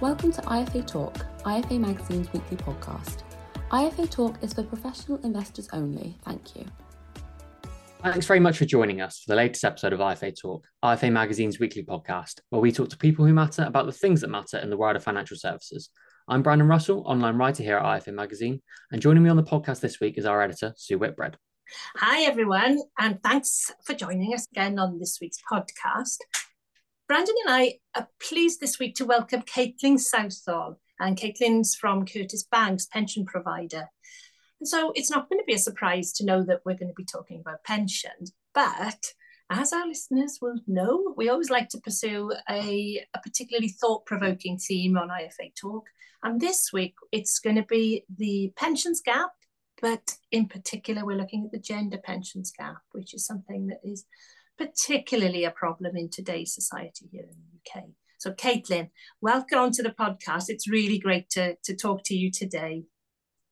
Welcome to IFA Talk, IFA Magazine's weekly podcast. IFA Talk is for professional investors only. Thank you. Thanks very much for joining us for the latest episode of IFA Talk, IFA Magazine's weekly podcast, where we talk to people who matter about the things that matter in the world of financial services. I'm Brandon Russell, online writer here at IFA Magazine, and joining me on the podcast this week is our editor, Sue Whitbread. Hi, everyone, and thanks for joining us again on this week's podcast. Brandon and I are pleased this week to welcome Caitlin Southall, and Caitlin's from Curtis Banks, pension provider. And so it's not going to be a surprise to know that we're going to be talking about pensions, but as our listeners will know, we always like to pursue a, a particularly thought provoking theme on IFA Talk. And this week, it's going to be the pensions gap but in particular, we're looking at the gender pensions gap, which is something that is particularly a problem in today's society here in the UK. So, Caitlin, welcome onto the podcast. It's really great to, to talk to you today.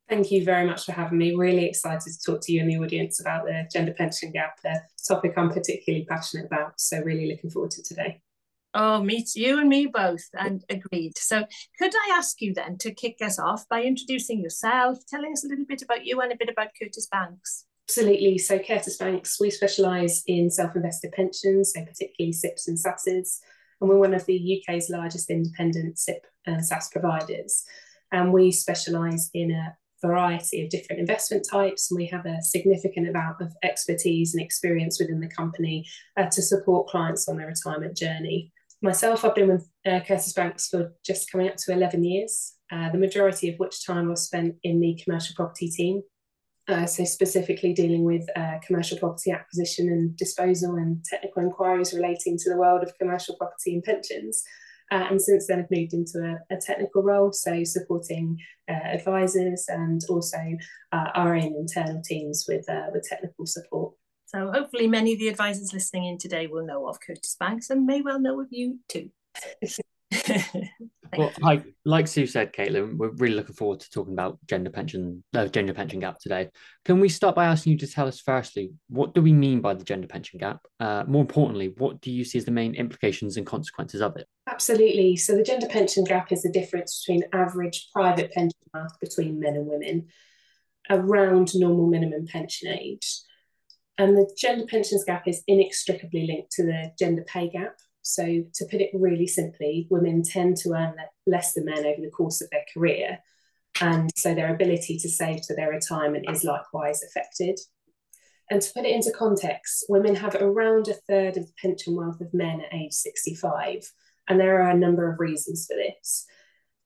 Thank you very much for having me. Really excited to talk to you and the audience about the gender pension gap, a topic I'm particularly passionate about. So, really looking forward to today. Oh, meet you and me both, and agreed. So, could I ask you then to kick us off by introducing yourself, telling us a little bit about you and a bit about Curtis Banks? Absolutely. So, Curtis Banks, we specialise in self invested pensions, so particularly SIPPs and SSASs, and we're one of the UK's largest independent SIPP and SSAS providers. And we specialise in a variety of different investment types, and we have a significant amount of expertise and experience within the company uh, to support clients on their retirement journey myself, I've been with uh, Curtis Banks for just coming up to 11 years, uh, the majority of which time was spent in the commercial property team. Uh, so, specifically dealing with uh, commercial property acquisition and disposal and technical inquiries relating to the world of commercial property and pensions. Uh, and since then, I've moved into a, a technical role, so supporting uh, advisors and also our own internal teams with, with technical support. So hopefully many of the advisors listening in today will know of Curtis Banks and may well know of you too. well, like like Sue said, Caitlin, we're really looking forward to talking about gender pension, uh, gender pension gap today. Can we start by asking you to tell us firstly, what do we mean by the gender pension gap? Uh, more importantly, what do you see as the main implications and consequences of it? Absolutely. So the gender pension gap is the difference between average private pension wealth between men and women around normal minimum pension age. And the gender pensions gap is inextricably linked to the gender pay gap. So, to put it really simply, women tend to earn less than men over the course of their career. And so their ability to save for their retirement is likewise affected. And to put it into context, women have around a third of the pension wealth of men at age 65. And there are a number of reasons for this.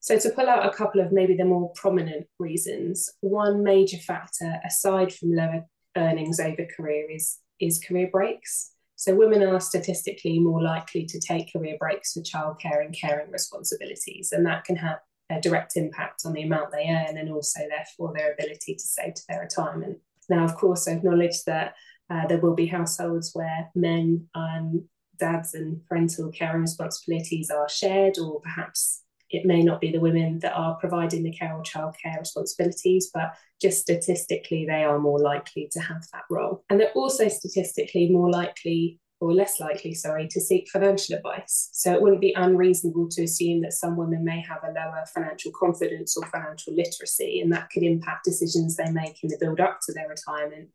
So, to pull out a couple of maybe the more prominent reasons, one major factor, aside from lower earnings over career is is career breaks. So women are statistically more likely to take career breaks for childcare and caring responsibilities, and that can have a direct impact on the amount they earn and also therefore their ability to save to their retirement. Now, of course, I acknowledge that uh, there will be households where men and dads and parental caring responsibilities are shared, or perhaps it may not be the women that are providing the care or childcare responsibilities, but just statistically, they are more likely to have that role. And they're also statistically more likely or less likely, sorry, to seek financial advice. So it wouldn't be unreasonable to assume that some women may have a lower financial confidence or financial literacy, and that could impact decisions they make in the build up to their retirement,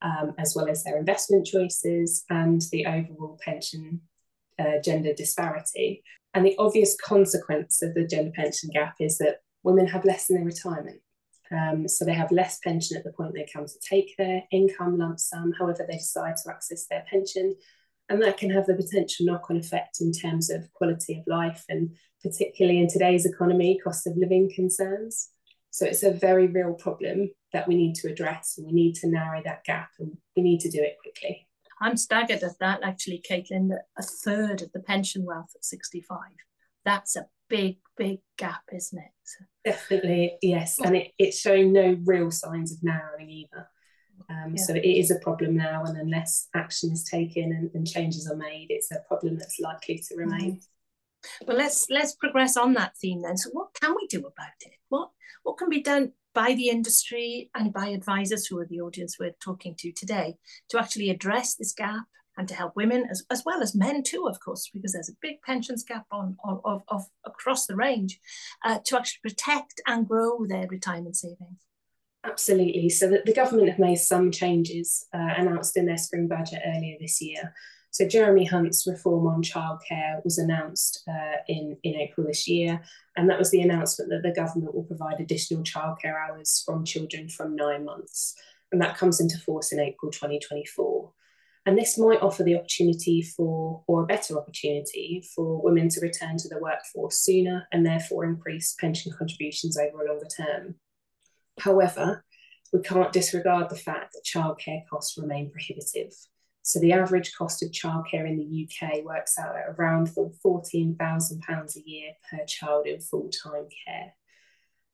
um, as well as their investment choices and the overall pension uh, gender disparity. And the obvious consequence of the gender pension gap is that women have less in their retirement. Um, so they have less pension at the point they come to take their income lump sum, however they decide to access their pension. And that can have the potential knock on effect in terms of quality of life and particularly in today's economy, cost of living concerns. So it's a very real problem that we need to address and we need to narrow that gap and we need to do it quickly. I'm staggered at that, actually, Caitlin, that a third of the pension wealth at 65. That's a big, big gap, isn't it? Definitely, yes. And it, it's showing no real signs of narrowing either. Um, yeah. So it is a problem now, and unless action is taken and, and, changes are made, it's a problem that's likely to remain. Mm-hmm. Well, let's let's progress on that theme then. So, what can we do about it? What what can be done by the industry and by advisors who are the audience we're talking to today to actually address this gap and to help women as, as well as men too, of course, because there's a big pensions gap on, on of, of across the range, uh, to actually protect and grow their retirement savings. Absolutely. So the, the government have made some changes uh, announced in their spring budget earlier this year. So Jeremy Hunt's reform on childcare was announced uh, in, in April this year, and that was the announcement that the government will provide additional childcare hours from children from nine months, and that comes into force in April 2024. And this might offer the opportunity for, or a better opportunity for women to return to the workforce sooner and therefore increase pension contributions over a longer term. However, we can't disregard the fact that childcare costs remain prohibitive. So the average cost of childcare in the UK works out at around £14,000 a year per child in full-time care.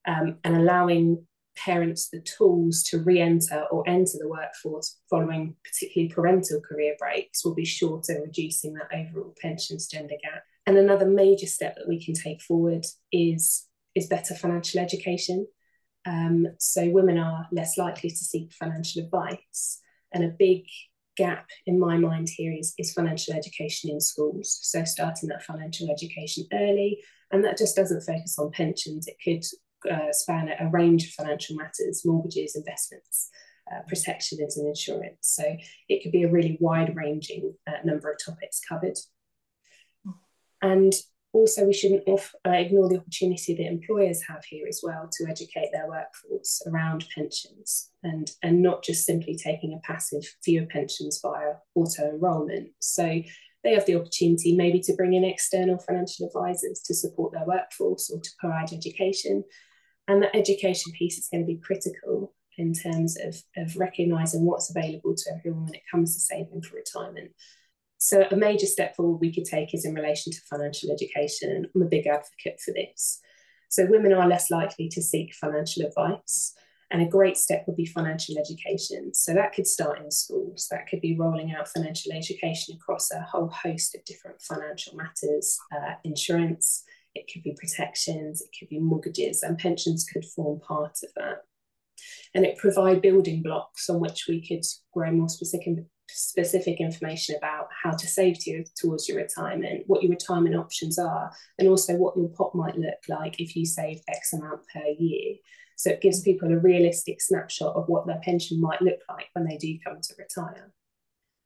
Um, and allowing parents the tools to re-enter or enter the workforce following particularly parental career breaks will be shorter, reducing that overall pensions gender gap. And another major step that we can take forward is, is better financial education. Um, so women are less likely to seek financial advice. And a big gap in my mind here is, is financial education in schools. So starting that financial education early, and that just doesn't focus on pensions. It could uh, span a range of financial matters, mortgages, investments, uh, protections and insurance. So it could be a really wide ranging uh, number of topics covered. And also we shouldn't off, uh, ignore the opportunity that employers have here as well to educate their workforce around pensions and, and not just simply taking a passive view of pensions via auto enrolment. So they have the opportunity maybe to bring in external financial advisors to support their workforce or to provide education. And that education piece is going to be critical in terms of, of recognising what's available to everyone when it comes to saving for retirement. So a major step forward we could take is in relation to financial education, and I'm a big advocate for this. So women are less likely to seek financial advice, and a great step would be financial education. So that could start in schools, that could be rolling out financial education across a whole host of different financial matters, uh, insurance, it could be protections, it could be mortgages, and pensions could form part of that. And it provide building blocks on which we could grow more specific, specific information about how to save to towards your retirement, what your retirement options are, and also what your pot might look like if you save X amount per year. So it gives people a realistic snapshot of what their pension might look like when they do come to retire.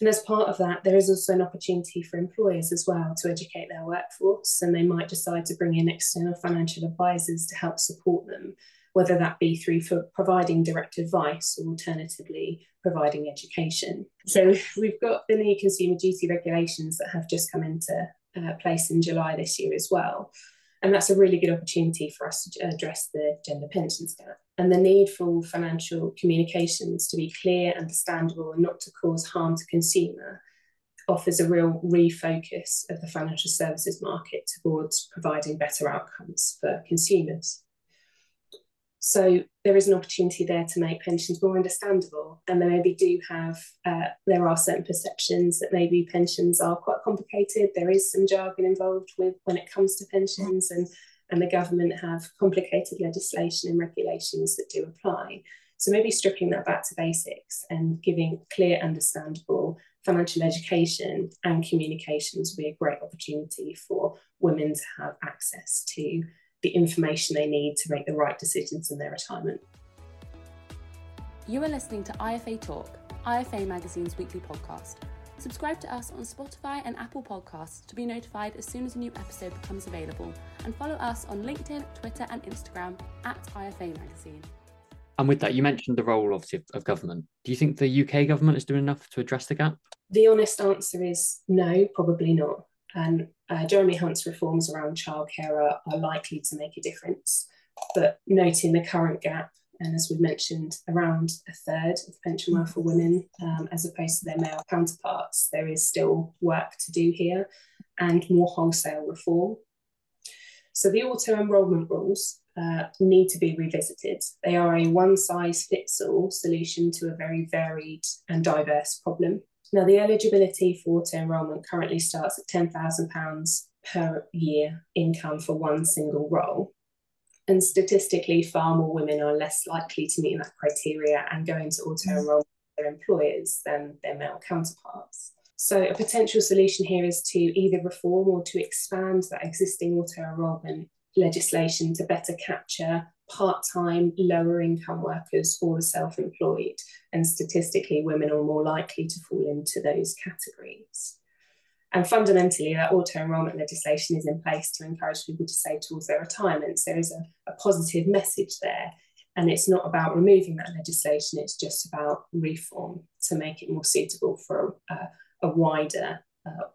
And as part of that, there is also an opportunity for employers as well to educate their workforce, and they might decide to bring in external financial advisors to help support them whether that be through for providing direct advice or alternatively providing education. So we've got the new consumer duty regulations that have just come into uh, place in July this year as well. And that's a really good opportunity for us to address the gender pensions gap and the need for financial communications to be clear, understandable, and not to cause harm to consumer offers a real refocus of the financial services market towards providing better outcomes for consumers. So there is an opportunity there to make pensions more understandable. And they maybe do have, uh, there are certain perceptions that maybe pensions are quite complicated. There is some jargon involved with when it comes to pensions and, and the government have complicated legislation and regulations that do apply. So maybe stripping that back to basics and giving clear, understandable financial education and communications will be a great opportunity for women to have access to the information they need to make the right decisions in their retirement. You are listening to IFA Talk, IFA Magazine's weekly podcast. Subscribe to us on Spotify and Apple Podcasts to be notified as soon as a new episode becomes available, and follow us on LinkedIn, Twitter, and Instagram at IFA Magazine. And with that, you mentioned the role obviously of government. Do you think the UK government is doing enough to address the gap? The honest answer is no, probably not. And uh, Jeremy Hunt's reforms around childcare are, are likely to make a difference. But noting the current gap, and as we mentioned, around a third of pension wealth for women um, as opposed to their male counterparts, there is still work to do here and more wholesale reform. So the auto enrolment rules uh, need to be revisited. They are a one size fits all solution to a very varied and diverse problem. Now, the eligibility for auto enrolment currently starts at £10,000 per year income for one single role. And statistically, far more women are less likely to meet that criteria and go into auto mm. enrolment with their employers than their male counterparts. So a potential solution here is to either reform or to expand that existing auto enrolment legislation to better capture part-time lower income workers or the self-employed and statistically women are more likely to fall into those categories. And fundamentally that auto enrolment legislation is in place to encourage people to save towards their retirement. So there is a, a positive message there. And it's not about removing that legislation it's just about reform to make it more suitable for a, a wider uh,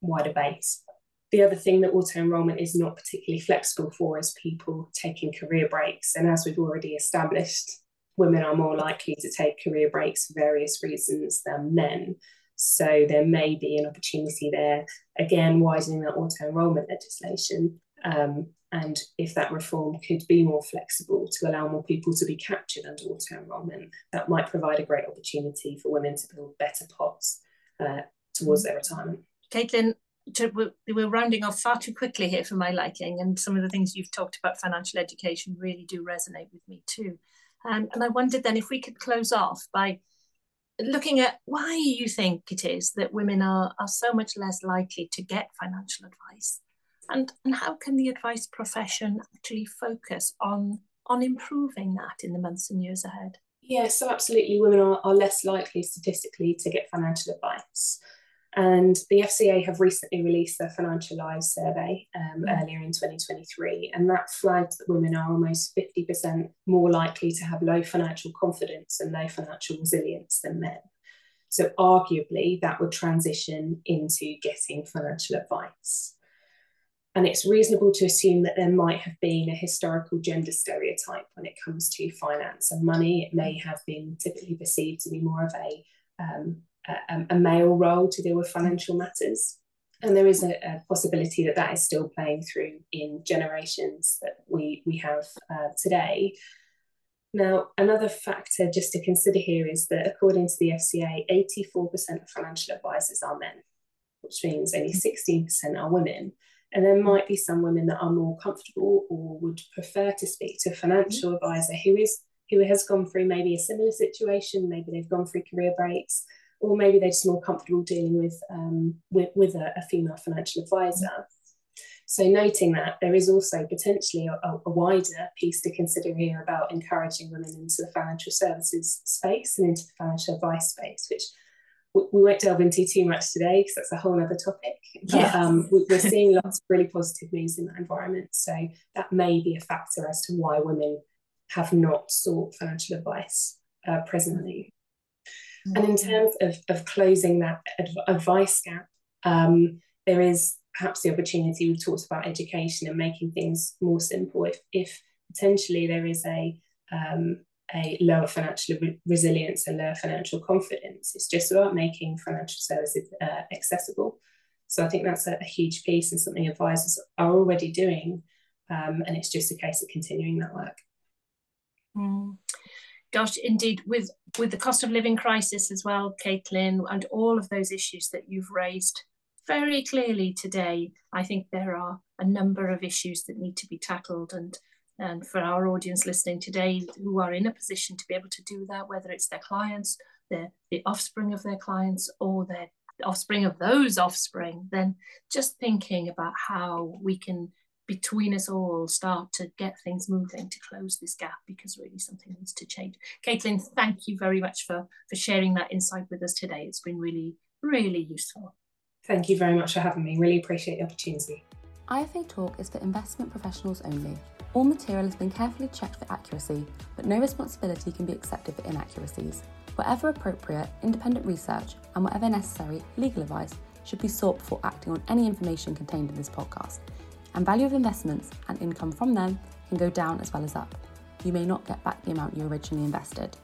wider base the other thing that auto enrolment is not particularly flexible for is people taking career breaks. And as we've already established, women are more likely to take career breaks for various reasons than men. So there may be an opportunity there, again, widening that auto enrolment legislation. Um, and if that reform could be more flexible to allow more people to be captured under auto enrolment, that might provide a great opportunity for women to build better pots uh, towards their retirement. Caitlin, to, we're rounding off far too quickly here for my liking, and some of the things you've talked about financial education really do resonate with me too. Um, and I wondered then if we could close off by looking at why you think it is that women are, are so much less likely to get financial advice, and, and how can the advice profession actually focus on, on improving that in the months and years ahead? Yeah, so absolutely, women are, are less likely statistically to get financial advice. And the FCA have recently released their Financial Lives survey um, mm. earlier in 2023, and that flagged that women are almost 50% more likely to have low financial confidence and low financial resilience than men. So, arguably, that would transition into getting financial advice. And it's reasonable to assume that there might have been a historical gender stereotype when it comes to finance and money. It may have been typically perceived to be more of a um, a, a male role to deal with financial matters. And there is a, a, possibility that that is still playing through in generations that we, we have uh, today. Now, another factor just to consider here is that according to the FCA, 84% of financial advisors are men, which means only 16% are women. And there might be some women that are more comfortable or would prefer to speak to a financial advisor who is who has gone through maybe a similar situation, maybe they've gone through career breaks, or maybe they're just more comfortable dealing with um, with, with a, a, female financial advisor. So noting that there is also potentially a, a, wider piece to consider here about encouraging women into the financial services space and into the financial advice space, which we won't delve into too much today because that's a whole other topic. But yes. um, we're seeing lots of really positive moves in that environment. So that may be a factor as to why women have not sought financial advice uh, presently. And in terms of, of closing that advice gap, um, there is perhaps the opportunity we've talked about education and making things more simple. If, if potentially there is a um, a lower financial re- resilience and lower financial confidence, it's just about making financial services uh, accessible. So I think that's a, a, huge piece and something advisors are already doing, um, and it's just a case of continuing that work. Mm gosh, indeed, with with the cost of living crisis as well, Caitlin, and all of those issues that you've raised very clearly today, I think there are a number of issues that need to be tackled. And and for our audience listening today, who are in a position to be able to do that, whether it's their clients, their the offspring of their clients, or their offspring of those offspring, then just thinking about how we can between us all start to get things moving to close this gap because really something needs to change. Caitlin, thank you very much for, for sharing that insight with us today. It's been really, really useful. Thank you very much for having me. Really appreciate the opportunity. IFA Talk is for investment professionals only. All material has been carefully checked for accuracy, but no responsibility can be accepted for inaccuracies. Wherever appropriate, independent research and whatever necessary, legal advice should be sought before acting on any information contained in this podcast and value of investments and income from them can go down as well as up. You may not get back the amount you originally invested.